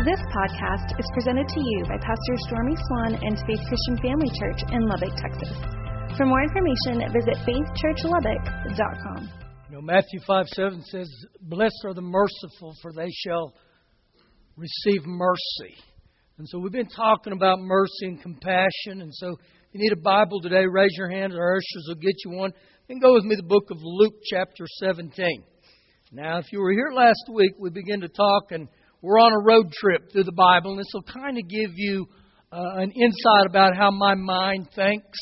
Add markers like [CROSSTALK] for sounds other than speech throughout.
This podcast is presented to you by Pastor Stormy Swan and Faith Christian Family Church in Lubbock, Texas. For more information, visit faithchurchlubbock.com. You know, Matthew 5 7 says, Blessed are the merciful, for they shall receive mercy. And so we've been talking about mercy and compassion. And so if you need a Bible today, raise your hand. Our ushers will get you one. Then go with me to the book of Luke, chapter 17. Now, if you were here last week, we began to talk, and we're on a road trip through the Bible, and this will kind of give you uh, an insight about how my mind thinks.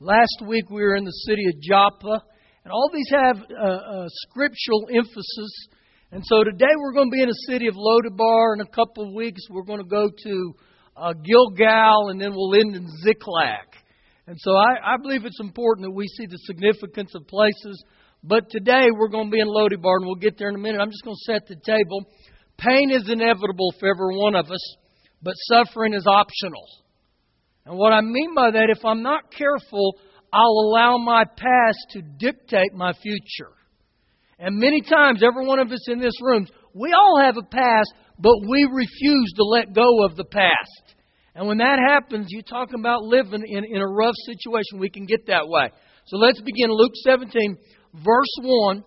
Last week we were in the city of Joppa, and all these have uh, uh, scriptural emphasis. And so today we're going to be in the city of Lodabar. In a couple of weeks we're going to go to uh, Gilgal, and then we'll end in Ziklag. And so I, I believe it's important that we see the significance of places. But today we're going to be in Lodabar, and we'll get there in a minute. I'm just going to set the table. Pain is inevitable for every one of us, but suffering is optional. And what I mean by that, if I'm not careful, I'll allow my past to dictate my future. And many times, every one of us in this room, we all have a past, but we refuse to let go of the past. And when that happens, you're talking about living in, in a rough situation. We can get that way. So let's begin Luke 17, verse 1.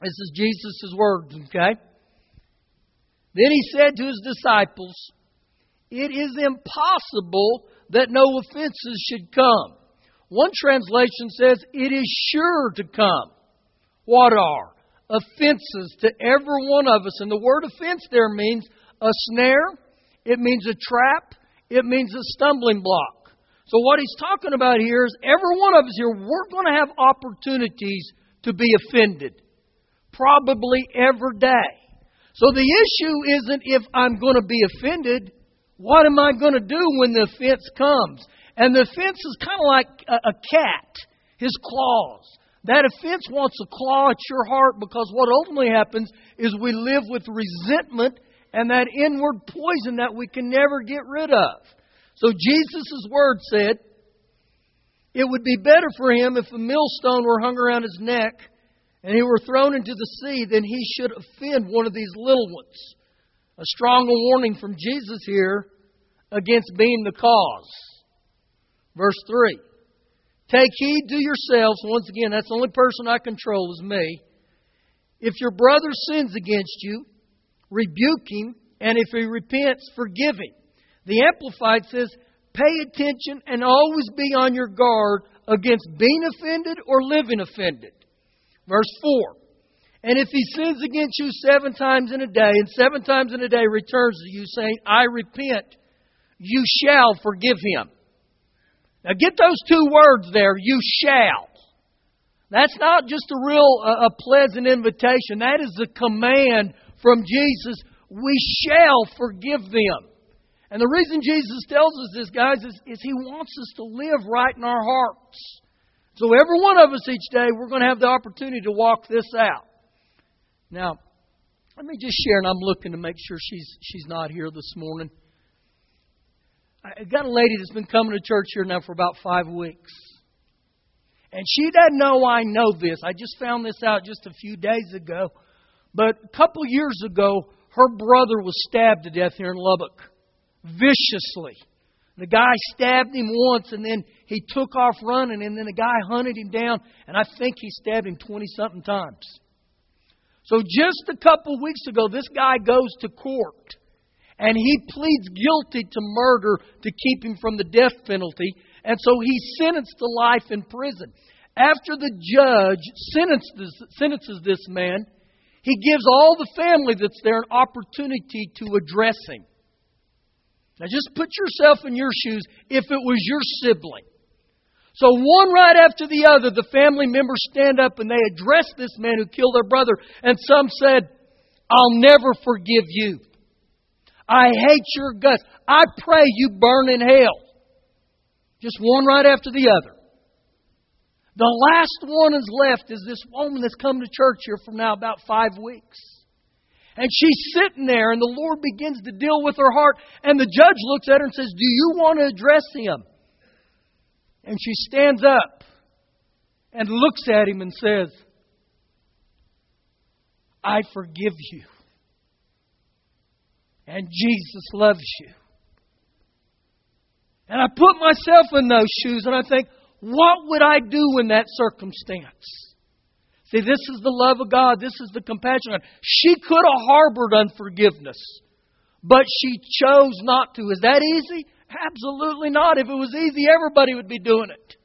This is Jesus' words, okay? Then he said to his disciples, It is impossible that no offenses should come. One translation says, It is sure to come. What are? Offenses to every one of us. And the word offense there means a snare, it means a trap, it means a stumbling block. So, what he's talking about here is every one of us here, we're going to have opportunities to be offended. Probably every day. So the issue isn't if I'm going to be offended. What am I going to do when the offense comes? And the offense is kind of like a, a cat, his claws. That offense wants to claw at your heart because what ultimately happens is we live with resentment and that inward poison that we can never get rid of. So Jesus' word said, it would be better for him if a millstone were hung around his neck and he were thrown into the sea, then he should offend one of these little ones. A strong warning from Jesus here against being the cause. Verse 3. Take heed to yourselves. Once again, that's the only person I control is me. If your brother sins against you, rebuke him, and if he repents, forgive him. The Amplified says, pay attention and always be on your guard against being offended or living offended. Verse 4. And if he sins against you seven times in a day, and seven times in a day returns to you, saying, I repent, you shall forgive him. Now get those two words there, you shall. That's not just a real a pleasant invitation. That is a command from Jesus. We shall forgive them. And the reason Jesus tells us this, guys, is, is He wants us to live right in our hearts. So every one of us each day, we're going to have the opportunity to walk this out. Now, let me just share, and I'm looking to make sure she's she's not here this morning. I got a lady that's been coming to church here now for about five weeks. And she doesn't know I know this. I just found this out just a few days ago. But a couple years ago, her brother was stabbed to death here in Lubbock. Viciously. The guy stabbed him once and then he took off running and then the guy hunted him down and I think he stabbed him 20 something times. So just a couple of weeks ago, this guy goes to court and he pleads guilty to murder to keep him from the death penalty. And so he's sentenced to life in prison. After the judge sentences, sentences this man, he gives all the family that's there an opportunity to address him. Now just put yourself in your shoes if it was your sibling. So one right after the other, the family members stand up and they address this man who killed their brother. And some said, I'll never forgive you. I hate your guts. I pray you burn in hell. Just one right after the other. The last one is left is this woman that's come to church here from now about five weeks. And she's sitting there, and the Lord begins to deal with her heart. And the judge looks at her and says, Do you want to address him? And she stands up and looks at him and says, I forgive you. And Jesus loves you. And I put myself in those shoes and I think, what would I do in that circumstance? See, this is the love of God. This is the compassion of God. She could have harbored unforgiveness, but she chose not to. Is that easy? Absolutely not. If it was easy, everybody would be doing it.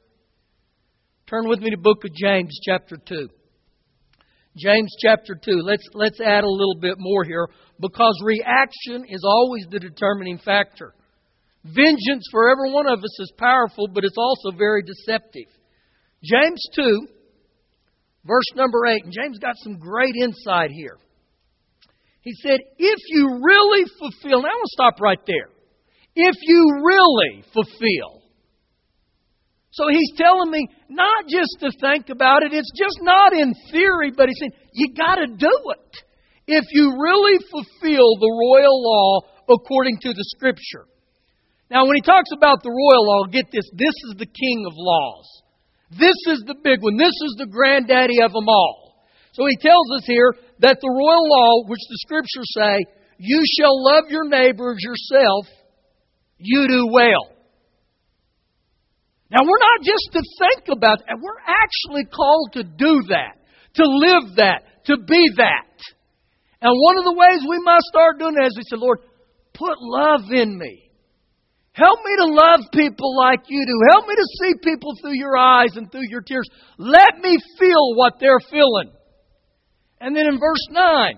Turn with me to book of James, chapter 2. James chapter 2. Let's, let's add a little bit more here because reaction is always the determining factor. Vengeance for every one of us is powerful, but it's also very deceptive. James 2, verse number 8, and James got some great insight here. He said, If you really fulfill, now I want to stop right there. If you really fulfill. So he's telling me not just to think about it, it's just not in theory, but he's saying, you got to do it. If you really fulfill the royal law according to the scripture. Now, when he talks about the royal law, get this this is the king of laws. This is the big one. This is the granddaddy of them all. So he tells us here that the royal law, which the scriptures say, you shall love your neighbor as yourself, you do well. Now, we're not just to think about that, we're actually called to do that, to live that, to be that. And one of the ways we must start doing that is we say, Lord, put love in me. Help me to love people like you do. Help me to see people through your eyes and through your tears. Let me feel what they're feeling. And then in verse 9,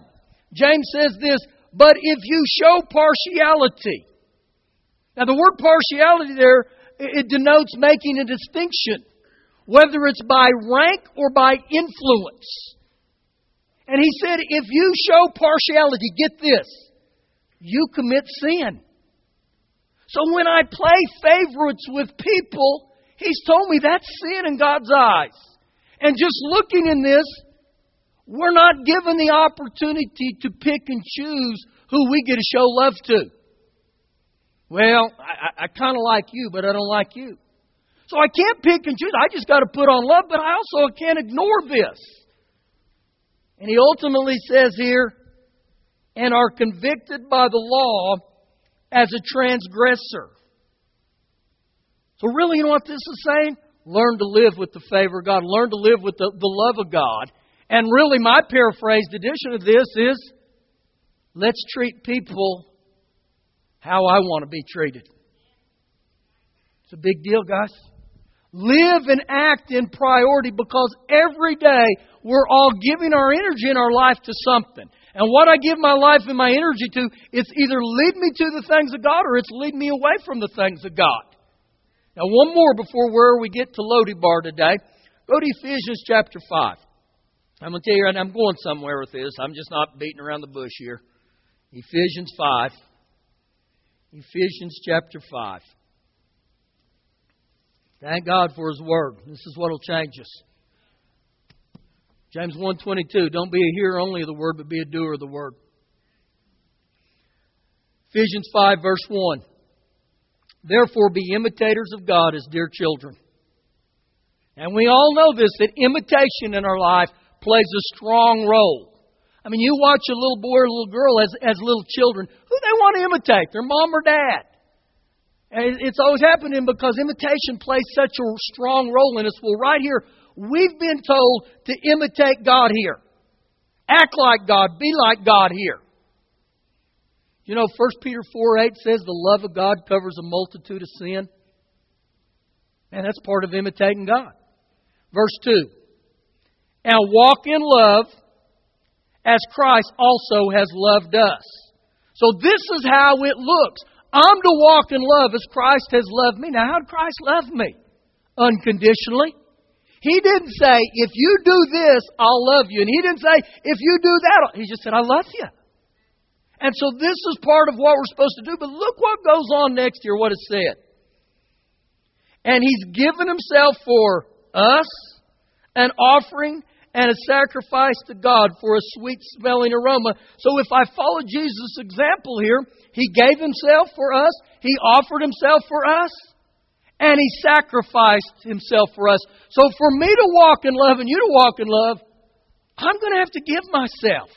James says this, but if you show partiality. Now the word partiality there, it denotes making a distinction, whether it's by rank or by influence. And he said, if you show partiality, get this, you commit sin. So when I play favorites with people, he's told me that's sin in God's eyes. And just looking in this, we're not given the opportunity to pick and choose who we get to show love to. Well, I, I kind of like you, but I don't like you. So I can't pick and choose. I just got to put on love, but I also can't ignore this. And he ultimately says here, and are convicted by the law as a transgressor. So, really, you know what this is saying? Learn to live with the favor of God. Learn to live with the, the love of God. And really, my paraphrased edition of this is let's treat people how I want to be treated. It's a big deal, guys. Live and act in priority because every day we're all giving our energy and our life to something. And what I give my life and my energy to, it's either lead me to the things of God or it's lead me away from the things of God. Now, one more before where we get to Lo-Debar today. Go to Ephesians chapter 5. I'm going to tell you now, I'm going somewhere with this. I'm just not beating around the bush here. Ephesians 5. Ephesians chapter 5. Thank God for His Word. This is what will change us. James 1.22, don't be a hearer only of the Word, but be a doer of the Word. Ephesians 5, verse 1. Therefore be imitators of God as dear children. And we all know this, that imitation in our life plays a strong role. I mean, you watch a little boy or a little girl as, as little children, who they want to imitate, their mom or dad. And it's always happening because imitation plays such a strong role in us. Well, right here, we've been told to imitate God here. Act like God, be like God here. You know, 1 Peter 4 8 says the love of God covers a multitude of sin. And that's part of imitating God. Verse 2 And walk in love as Christ also has loved us. So this is how it looks. I'm to walk in love as Christ has loved me. Now, how did Christ love me? Unconditionally. He didn't say, if you do this, I'll love you. And he didn't say, if you do that, he just said, I love you. And so this is part of what we're supposed to do. But look what goes on next here, what it said. And he's given himself for us an offering and a sacrifice to God for a sweet smelling aroma. So if I follow Jesus' example here, he gave himself for us, he offered himself for us, and he sacrificed himself for us. So for me to walk in love and you to walk in love, I'm going to have to give myself.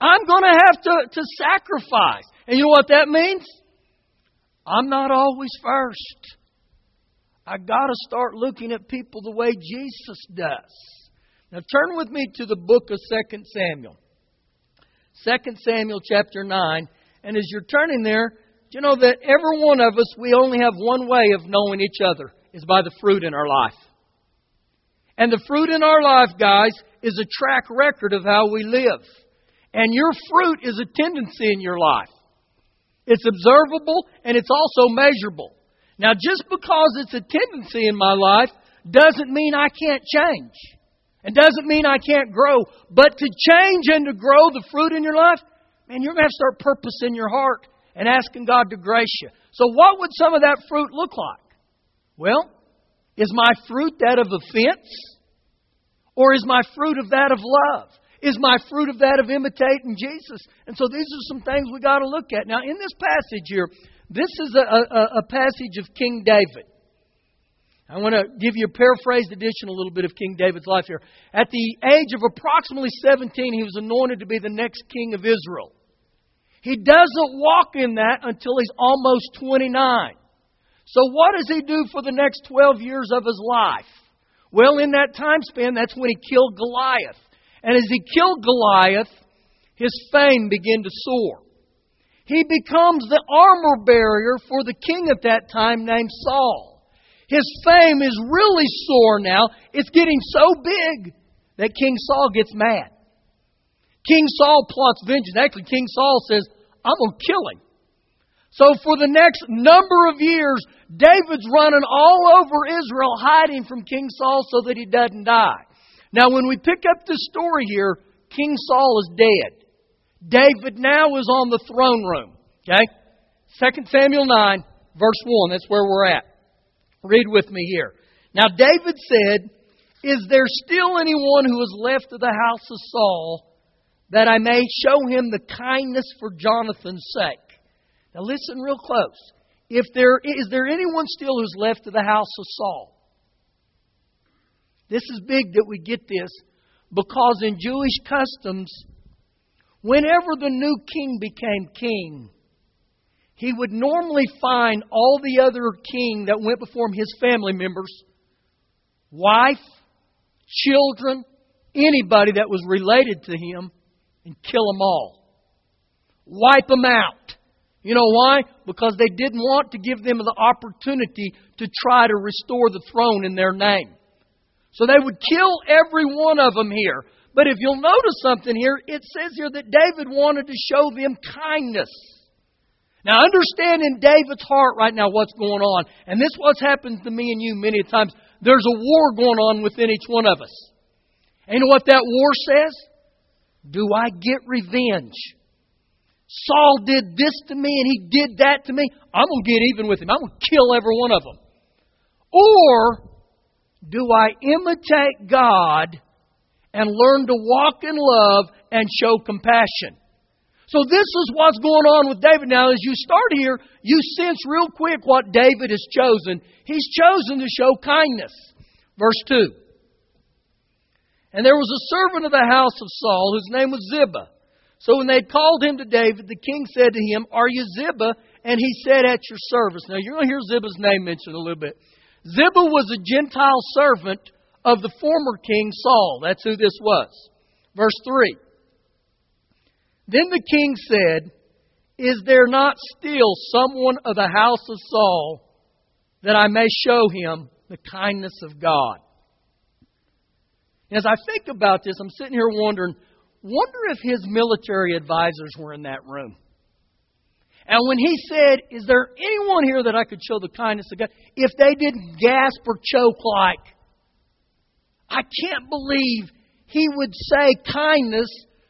I'm going to have to, to sacrifice. And you know what that means? I'm not always first. I got to start looking at people the way Jesus does. Now turn with me to the book of 2 Samuel. 2 Samuel chapter 9. And as you're turning there, you know that every one of us, we only have one way of knowing each other, is by the fruit in our life. And the fruit in our life, guys, is a track record of how we live. And your fruit is a tendency in your life. It's observable and it's also measurable. Now, just because it's a tendency in my life doesn't mean I can't change. And doesn't mean I can't grow. But to change and to grow the fruit in your life, man, you're going to have to start purpose in your heart and asking God to grace you. So, what would some of that fruit look like? Well, is my fruit that of offense? Or is my fruit of that of love? Is my fruit of that of imitating Jesus? And so these are some things we got to look at. Now, in this passage here, this is a, a, a passage of King David. I want to give you a paraphrased edition, a little bit of King David's life here. At the age of approximately 17, he was anointed to be the next king of Israel. He doesn't walk in that until he's almost 29. So, what does he do for the next 12 years of his life? Well, in that time span, that's when he killed Goliath. And as he killed Goliath, his fame began to soar. He becomes the armor bearer for the king at that time named Saul. His fame is really soar now. It's getting so big that King Saul gets mad. King Saul plots vengeance. Actually, King Saul says, I'm going to kill him. So for the next number of years, David's running all over Israel hiding from King Saul so that he doesn't die. Now, when we pick up this story here, King Saul is dead. David now is on the throne room. Okay? 2 Samuel 9, verse 1. That's where we're at. Read with me here. Now, David said, Is there still anyone who is left of the house of Saul that I may show him the kindness for Jonathan's sake? Now, listen real close. If there is there anyone still who's left of the house of Saul? This is big that we get this because in Jewish customs, whenever the new king became king, he would normally find all the other king that went before him, his family members, wife, children, anybody that was related to him, and kill them all. Wipe them out. You know why? Because they didn't want to give them the opportunity to try to restore the throne in their name. So they would kill every one of them here. But if you'll notice something here, it says here that David wanted to show them kindness. Now, understand in David's heart right now what's going on. And this what's happened to me and you many times. There's a war going on within each one of us. And you know what that war says? Do I get revenge? Saul did this to me and he did that to me. I'm going to get even with him. I'm going to kill every one of them. Or do I imitate God and learn to walk in love and show compassion? So this is what's going on with David. Now, as you start here, you sense real quick what David has chosen. He's chosen to show kindness. Verse 2. And there was a servant of the house of Saul whose name was Ziba. So when they called him to David, the king said to him, Are you Ziba? And he said, At your service. Now you're going to hear Ziba's name mentioned a little bit. Ziba was a Gentile servant of the former king Saul. That's who this was. Verse 3. Then the king said, Is there not still someone of the house of Saul that I may show him the kindness of God? As I think about this, I'm sitting here wondering Wonder if his military advisors were in that room. And when he said, Is there anyone here that I could show the kindness of God? If they didn't gasp or choke like, I can't believe he would say kindness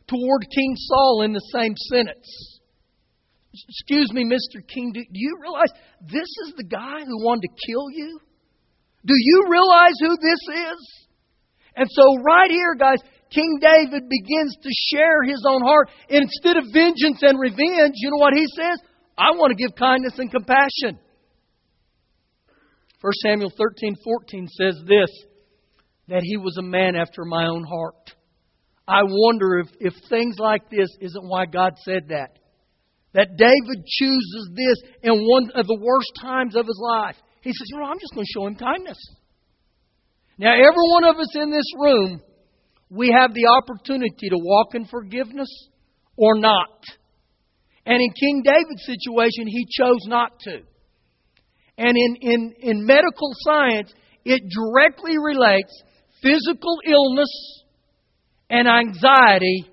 toward King Saul in the same sentence. Excuse me, Mr. King, do, you realize this is the guy who wanted to kill you? Do you realize who this is? And so, right here, guys, King David begins to share his own heart. Instead of vengeance and revenge, you know what he says? I want to give kindness and compassion. 1 Samuel 13 14 says this that he was a man after my own heart. I wonder if, if things like this isn't why God said that. That David chooses this in one of the worst times of his life. He says, You know, I'm just going to show him kindness. Now, every one of us in this room, we have the opportunity to walk in forgiveness or not. And in King David's situation, he chose not to. And in, in, in medical science, it directly relates physical illness and anxiety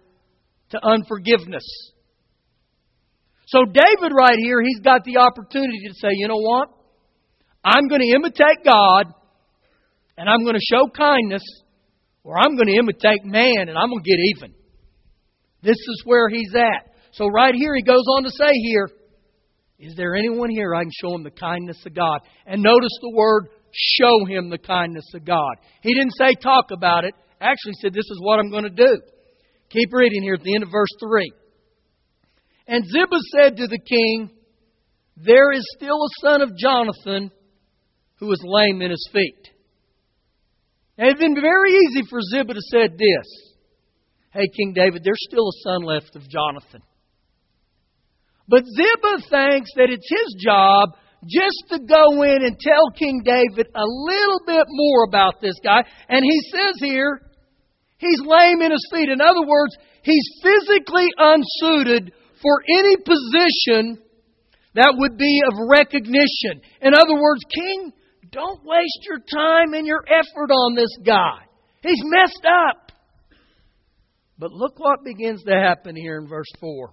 to unforgiveness. So, David, right here, he's got the opportunity to say, you know what? I'm going to imitate God and I'm going to show kindness, or I'm going to imitate man and I'm going to get even. This is where he's at. So, right here, he goes on to say here, Is there anyone here I can show him the kindness of God? And notice the word show him the kindness of God. He didn't say talk about it. Actually, said, This is what I'm going to do. Keep reading here at the end of verse 3. And Ziba said to the king, There is still a son of Jonathan who is lame in his feet. It had been very easy for Ziba to say this Hey, King David, there's still a son left of Jonathan. But Ziba thinks that it's his job just to go in and tell King David a little bit more about this guy. And he says here, he's lame in his feet. In other words, he's physically unsuited for any position that would be of recognition. In other words, King, don't waste your time and your effort on this guy. He's messed up. But look what begins to happen here in verse 4.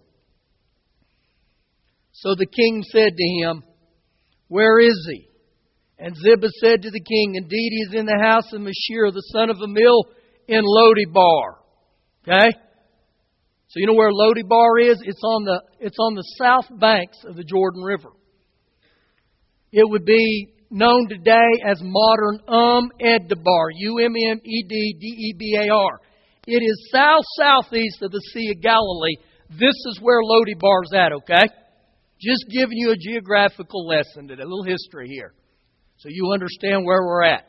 So the king said to him, Where is he? And Ziba said to the king, Indeed, he is in the house of Mashir, the son of Ammiel, in Lodibar. Okay? So you know where Lodibar is? It's on the it's on the south banks of the Jordan River. It would be known today as modern Um Eddebar, U M M E D D E B A R. It is south southeast of the Sea of Galilee. This is where Lodibar's at, okay? Just giving you a geographical lesson today, a little history here. So you understand where we're at.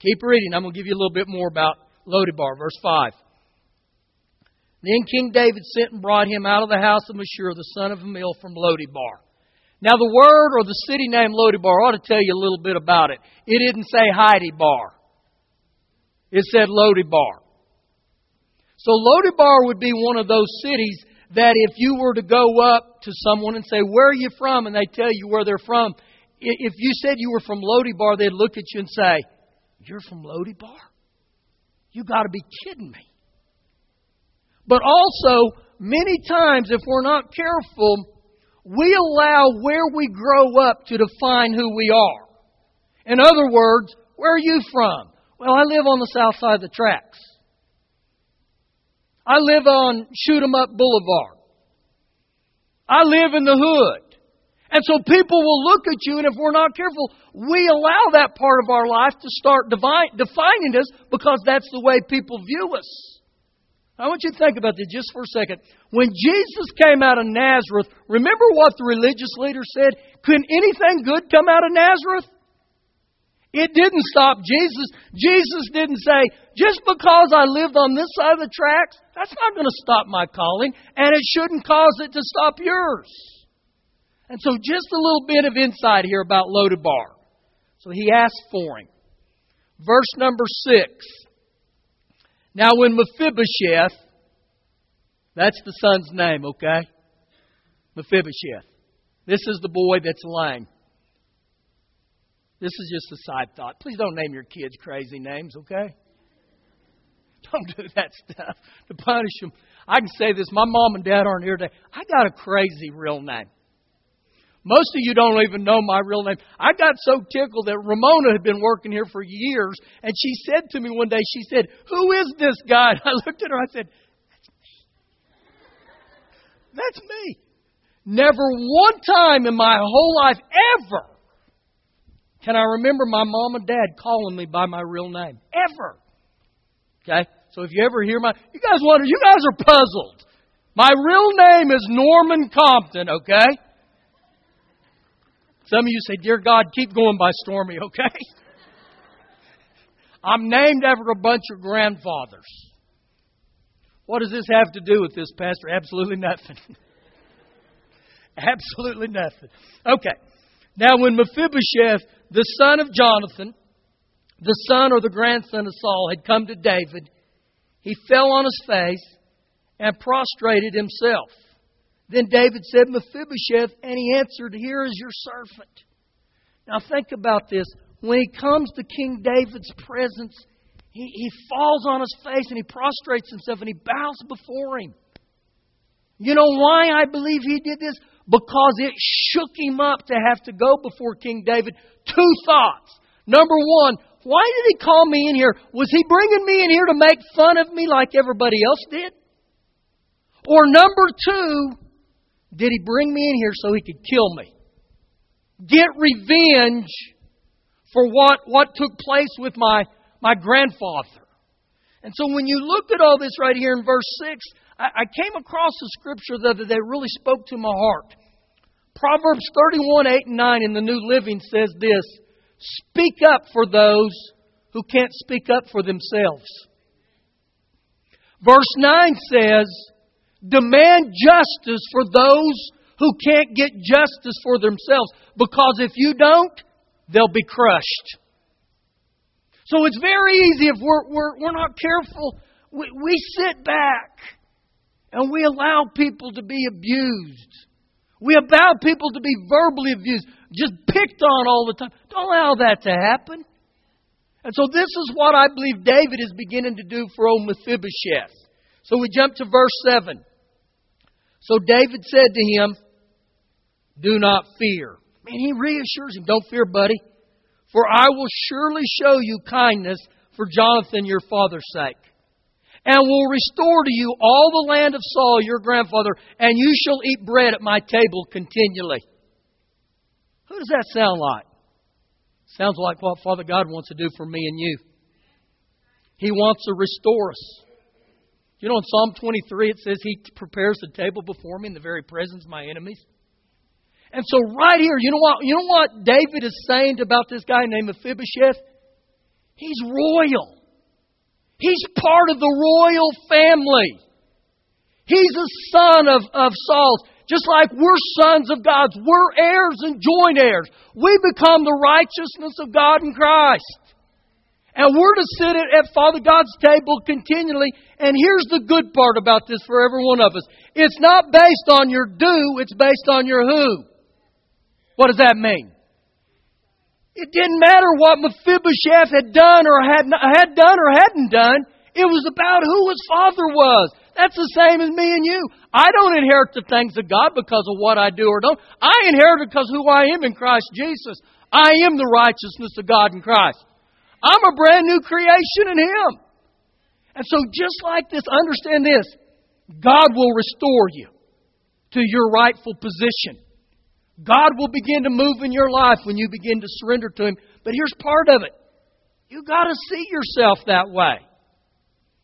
Keep reading. I'm going to give you a little bit more about Lodibar, verse 5. Then King David sent and brought him out of the house of Mashur, the son of Ammiel, from Lodibar. Now, the word or the city name Lodibar ought to tell you a little bit about it. It didn't say Heidi Bar, it said Lodibar. So, Lodibar would be one of those cities that if you were to go up to someone and say, Where are you from? and they tell you where they're from, if you said you were from Lodibar, they'd look at you and say, You're from Lodibar? You got to be kidding me. But also, many times, if we're not careful, we allow where we grow up to define who we are. In other words, where are you from? Well, I live on the south side of the tracks. I live on Shoot 'em Up Boulevard. I live in the hood. And so people will look at you, and if we're not careful, we allow that part of our life to start defining us because that's the way people view us. I want you to think about this just for a second. When Jesus came out of Nazareth, remember what the religious leaders said? Couldn't anything good come out of Nazareth? It didn't stop Jesus. Jesus didn't say, just because I lived on this side of the tracks, that's not going to stop my calling, and it shouldn't cause it to stop yours. And so, just a little bit of insight here about Lodabar. So he asked for him. Verse number six. Now, when Mephibosheth, that's the son's name, okay? Mephibosheth. This is the boy that's lame. This is just a side thought. Please don't name your kids crazy names, okay? [LAUGHS] Don't do that stuff to punish them. I can say this my mom and dad aren't here today. I got a crazy real name. Most of you don't even know my real name. I got so tickled that Ramona had been working here for years, and she said to me one day, she said, Who is this guy? And [LAUGHS] I looked at her, I said, That's me. That's me. Never one time in my whole life, ever, can I remember my mom and dad calling me by my real name. Ever. Okay? So if you ever hear my, you guys wonder, you guys are puzzled. My real name is Norman Compton, okay? Some of you say, Dear God, keep going by Stormy, [LAUGHS] okay? I'm named after a bunch of grandfathers. What does this have to do with this, Pastor? Absolutely nothing. [LAUGHS] Absolutely nothing. Okay. Now, when Mephibosheth, the son of Jonathan, the son or the grandson of Saul, had come to David, he fell on his face and prostrated himself. Then David said, Mephibosheth, and he answered, Here is your servant. Now think about this. When he comes to King David's presence, he, he falls on his face and he prostrates himself and he bows before him. You know why I believe he did this? Because it shook him up to have to go before King David. Two thoughts. Number one, why did he call me in here? Was he bringing me in here to make fun of me like everybody else did? Or number two, did he bring me in here so he could kill me? Get revenge for what, what took place with my, my grandfather. And so when you look at all this right here in verse 6, I, I came across a scripture that, that really spoke to my heart. Proverbs 31, 8 and 9 in the New Living says this Speak up for those who can't speak up for themselves. Verse 9 says, Demand justice for those who can't get justice for themselves, because if you don't, they'll be crushed. So it's very easy if we're, we're, we're not careful. We, we sit back and we allow people to be abused. We allow people to be verbally abused, just picked on all the time. Don't allow that to happen. And so this is what I believe David is beginning to do for old Mephibosheth. So we jump to verse 7. So David said to him, Do not fear. Man, he reassures him, Don't fear, buddy, for I will surely show you kindness for Jonathan your father's sake, and will restore to you all the land of Saul your grandfather, and you shall eat bread at my table continually. Who does that sound like? Sounds like what Father God wants to do for me and you. He wants to restore us. You know, in Psalm 23, it says, He prepares the table before me in the very presence of my enemies. And so, right here, you know what? You know what David is saying about this guy named Mephibosheth? He's royal. He's part of the royal family. He's a son of, of Saul's. Just like we're sons of God's, we're heirs and joint heirs. We become the righteousness of God in Christ. And we're to sit at Father God's table continually. And here's the good part about this for every one of us. It's not based on your do, it's based on your who. What does that mean? It didn't matter what Mephibosheth had done or had, had done or hadn't done. It was about who his father was. That's the same as me and you. I don't inherit the things of God because of what I do or don't. I inherit it because who I am in Christ Jesus. I am the righteousness of God in Christ. I'm a brand new creation in Him. And so, just like this, understand this God will restore you to your rightful position. God will begin to move in your life when you begin to surrender to Him. But here's part of it you got to see yourself that way.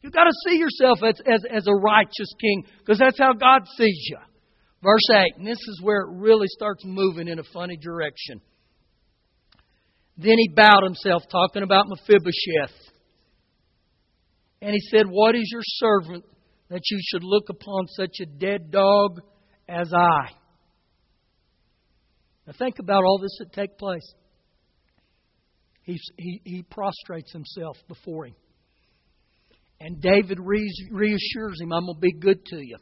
You've got to see yourself as, as, as a righteous king because that's how God sees you. Verse 8, and this is where it really starts moving in a funny direction. Then he bowed himself, talking about Mephibosheth. And he said, What is your servant that you should look upon such a dead dog as I? Now think about all this that take place. He, he, he prostrates himself before him. And David reassures him, I'm going to be good to you.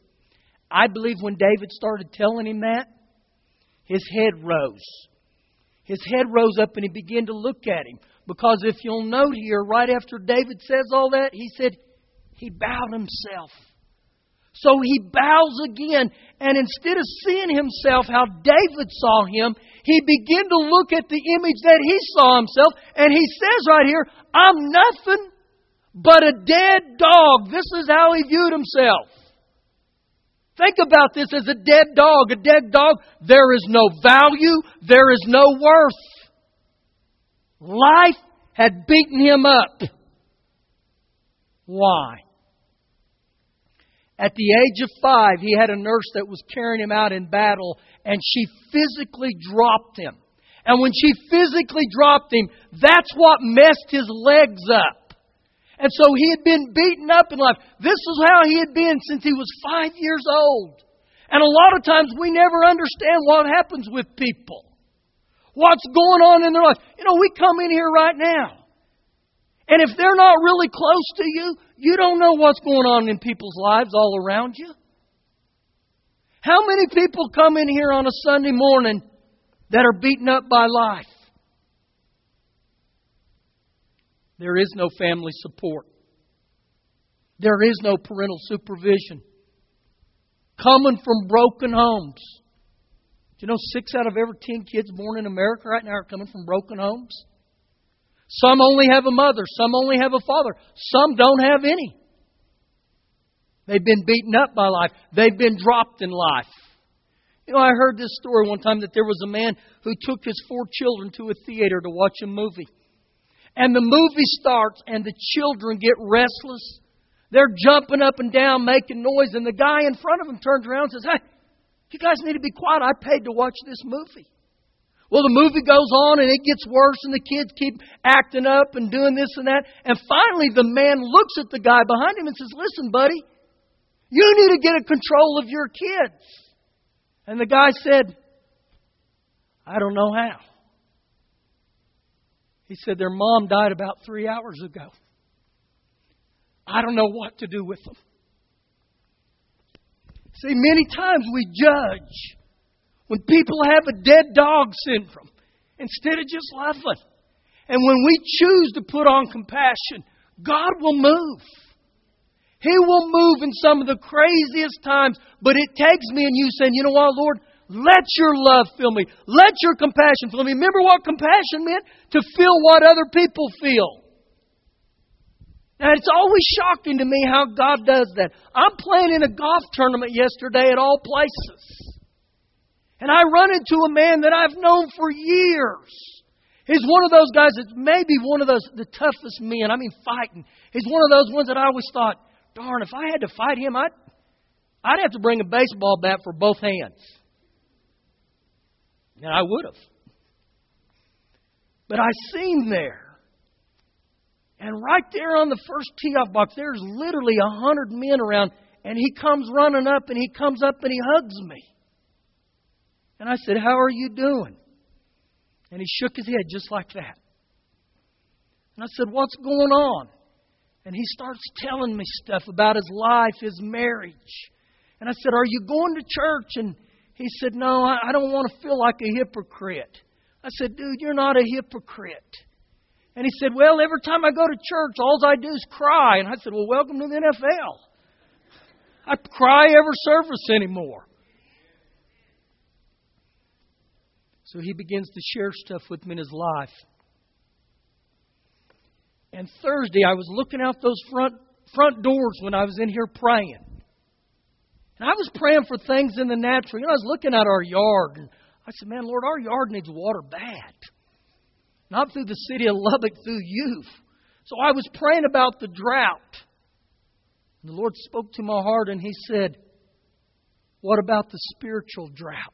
I believe when David started telling him that, his head rose his head rose up and he began to look at him. Because if you'll note here, right after David says all that, he said he bowed himself. So he bows again, and instead of seeing himself how David saw him, he began to look at the image that he saw himself, and he says right here, I'm nothing but a dead dog. This is how he viewed himself. Think about this as a dead dog. A dead dog, there is no value, there is no worth. Life had beaten him up. Why? At the age of five, he had a nurse that was carrying him out in battle, and she physically dropped him. And when she physically dropped him, that's what messed his legs up. And so he had been beaten up in life. This is how he had been since he was five years old. And a lot of times we never understand what happens with people. What's going on in their life. You know, we come in here right now. And if they're not really close to you, you don't know what's going on in people's lives all around you. How many people come in here on a Sunday morning that are beaten up by life? There is no family support. There is no parental supervision. Coming from broken homes. Do you know six out of every ten kids born in America right now are coming from broken homes? Some only have a mother, some only have a father, some don't have any. They've been beaten up by life, they've been dropped in life. You know, I heard this story one time that there was a man who took his four children to a theater to watch a movie. And the movie starts, and the children get restless. They're jumping up and down, making noise, and the guy in front of them turns around and says, Hey, you guys need to be quiet. I paid to watch this movie. Well, the movie goes on and it gets worse, and the kids keep acting up and doing this and that. And finally, the man looks at the guy behind him and says, Listen, buddy, you need to get a control of your kids. And the guy said, I don't know how. He said, Their mom died about three hours ago. I don't know what to do with them. See, many times we judge when people have a dead dog syndrome instead of just laughing. And when we choose to put on compassion, God will move. He will move in some of the craziest times, but it takes me and you saying, you know what, Lord, let your love fill me. Let your compassion fill me. Remember what compassion meant? To feel what other people feel. Now, it's always shocking to me how God does that. I'm playing in a golf tournament yesterday at all places. And I run into a man that I've known for years. He's one of those guys that's maybe one of those the toughest men. I mean, fighting. He's one of those ones that I always thought, darn, if I had to fight him, I'd I'd have to bring a baseball bat for both hands. And I would have. But I seen there. And right there on the first tee off box, there's literally a hundred men around, and he comes running up and he comes up and he hugs me. And I said, How are you doing? And he shook his head just like that. And I said, What's going on? And he starts telling me stuff about his life, his marriage. And I said, Are you going to church? And he said, No, I don't want to feel like a hypocrite. I said, Dude, you're not a hypocrite. And he said, Well, every time I go to church, all I do is cry. And I said, Well, welcome to the NFL. I cry every service anymore. So he begins to share stuff with me in his life. And Thursday, I was looking out those front front doors when I was in here praying. And I was praying for things in the natural. You know, I was looking at our yard, and I said, Man, Lord, our yard needs water bad. Not through the city of Lubbock, through you. So I was praying about the drought. And the Lord spoke to my heart, and He said, What about the spiritual drought?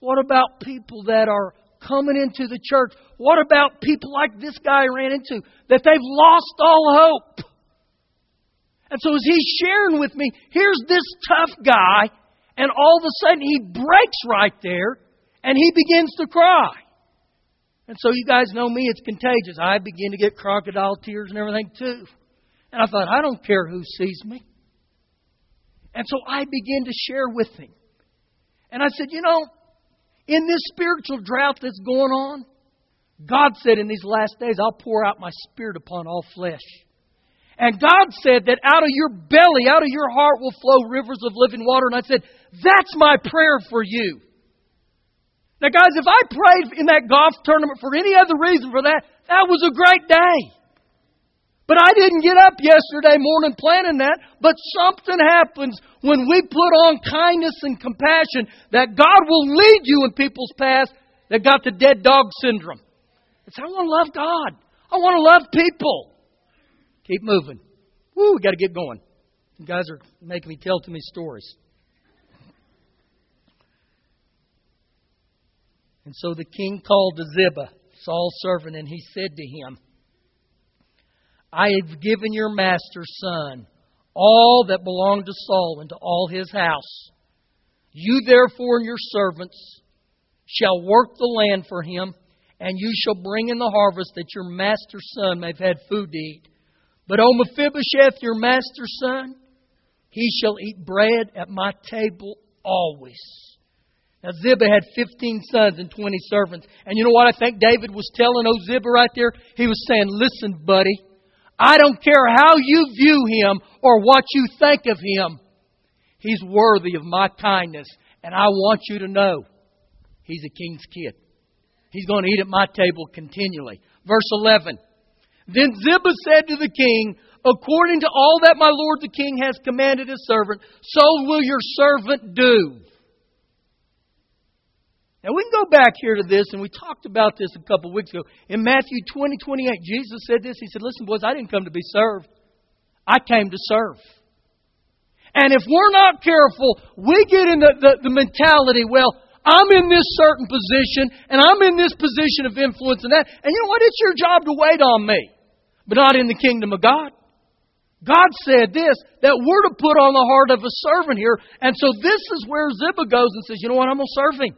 What about people that are coming into the church? What about people like this guy ran into that they've lost all hope? And so as he's sharing with me, here's this tough guy, and all of a sudden he breaks right there and he begins to cry. And so you guys know me, it's contagious. I begin to get crocodile tears and everything too. And I thought, I don't care who sees me. And so I began to share with him. And I said, you know, in this spiritual drought that's going on, God said in these last days, I'll pour out my spirit upon all flesh. And God said that out of your belly, out of your heart will flow rivers of living water. And I said, That's my prayer for you. Now, guys, if I prayed in that golf tournament for any other reason for that, that was a great day. But I didn't get up yesterday morning planning that. But something happens when we put on kindness and compassion that God will lead you in people's paths that got the dead dog syndrome. It's I want to love God. I want to love people. Keep moving. Woo, we got to get going. You guys are making me tell too many stories. And so the king called to Ziba, Saul's servant, and he said to him, I have given your master's son all that belonged to Saul and to all his house. You therefore and your servants shall work the land for him, and you shall bring in the harvest that your master's son may have had food to eat. But O Mephibosheth, your master's son, he shall eat bread at my table always. Now, Ziba had 15 sons and 20 servants. And you know what I think David was telling old Ziba right there? He was saying, Listen, buddy, I don't care how you view him or what you think of him. He's worthy of my kindness. And I want you to know he's a king's kid. He's going to eat at my table continually. Verse 11. Then Ziba said to the king, According to all that my lord the king has commanded his servant, so will your servant do. Now we can go back here to this, and we talked about this a couple of weeks ago. In Matthew 20, 28, Jesus said this. He said, Listen, boys, I didn't come to be served. I came to serve. And if we're not careful, we get in the, the, the mentality, well, I'm in this certain position, and I'm in this position of influence and that. And you know what? It's your job to wait on me, but not in the kingdom of God. God said this, that we're to put on the heart of a servant here. And so this is where Ziba goes and says, you know what? I'm going to serve him.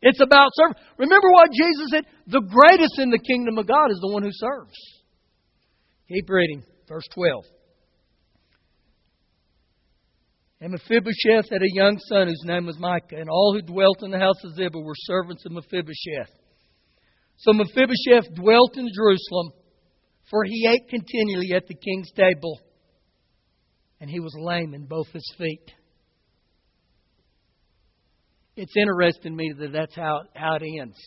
It's about serving. Remember what Jesus said? The greatest in the kingdom of God is the one who serves. Keep reading, verse 12. And Mephibosheth had a young son whose name was Micah, and all who dwelt in the house of Ziba were servants of Mephibosheth. So Mephibosheth dwelt in Jerusalem, for he ate continually at the king's table, and he was lame in both his feet it's interesting to me that that's how, how it ends.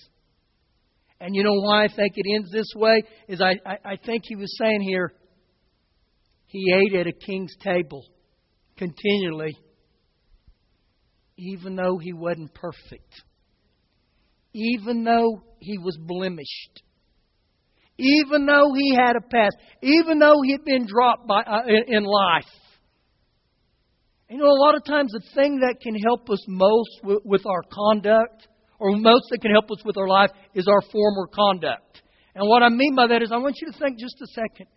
And you know why I think it ends this way? Is I, I, I think he was saying here, he ate at a king's table continually, even though he wasn't perfect, even though he was blemished, even though he had a past, even though he had been dropped by, uh, in, in life. You know, a lot of times the thing that can help us most with, with our conduct, or most that can help us with our life, is our former conduct. And what I mean by that is, I want you to think just a second.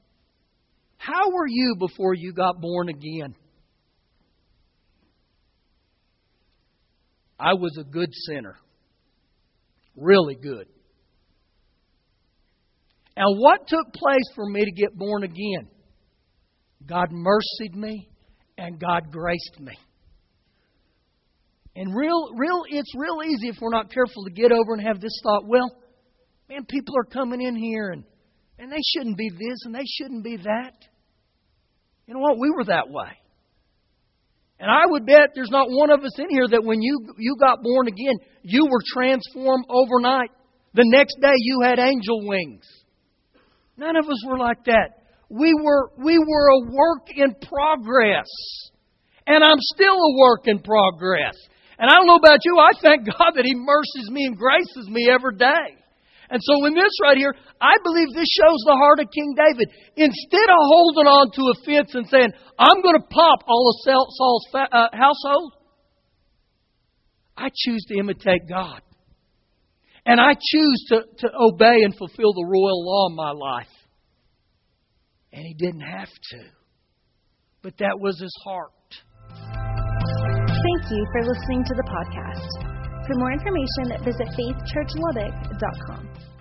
How were you before you got born again? I was a good sinner. Really good. And what took place for me to get born again? God mercied me and God graced me. And real, real, it's real easy if we're not careful to get over and have this thought. Well, man, people are coming in here and and they shouldn't be this and they shouldn't be that. You know what? We were that way. And I would bet there's not one of us in here that when you you got born again, you were transformed overnight. The next day you had angel wings. None of us were like that. We were, we were a work in progress. And I'm still a work in progress. And I don't know about you, I thank God that He mercies me and graces me every day. And so in this right here, I believe this shows the heart of King David. Instead of holding on to a fence and saying, I'm going to pop all of Saul's uh, household, I choose to imitate God. And I choose to, to obey and fulfill the royal law in my life. And he didn't have to. But that was his heart. Thank you for listening to the podcast. For more information, visit faithchurchlubbock.com.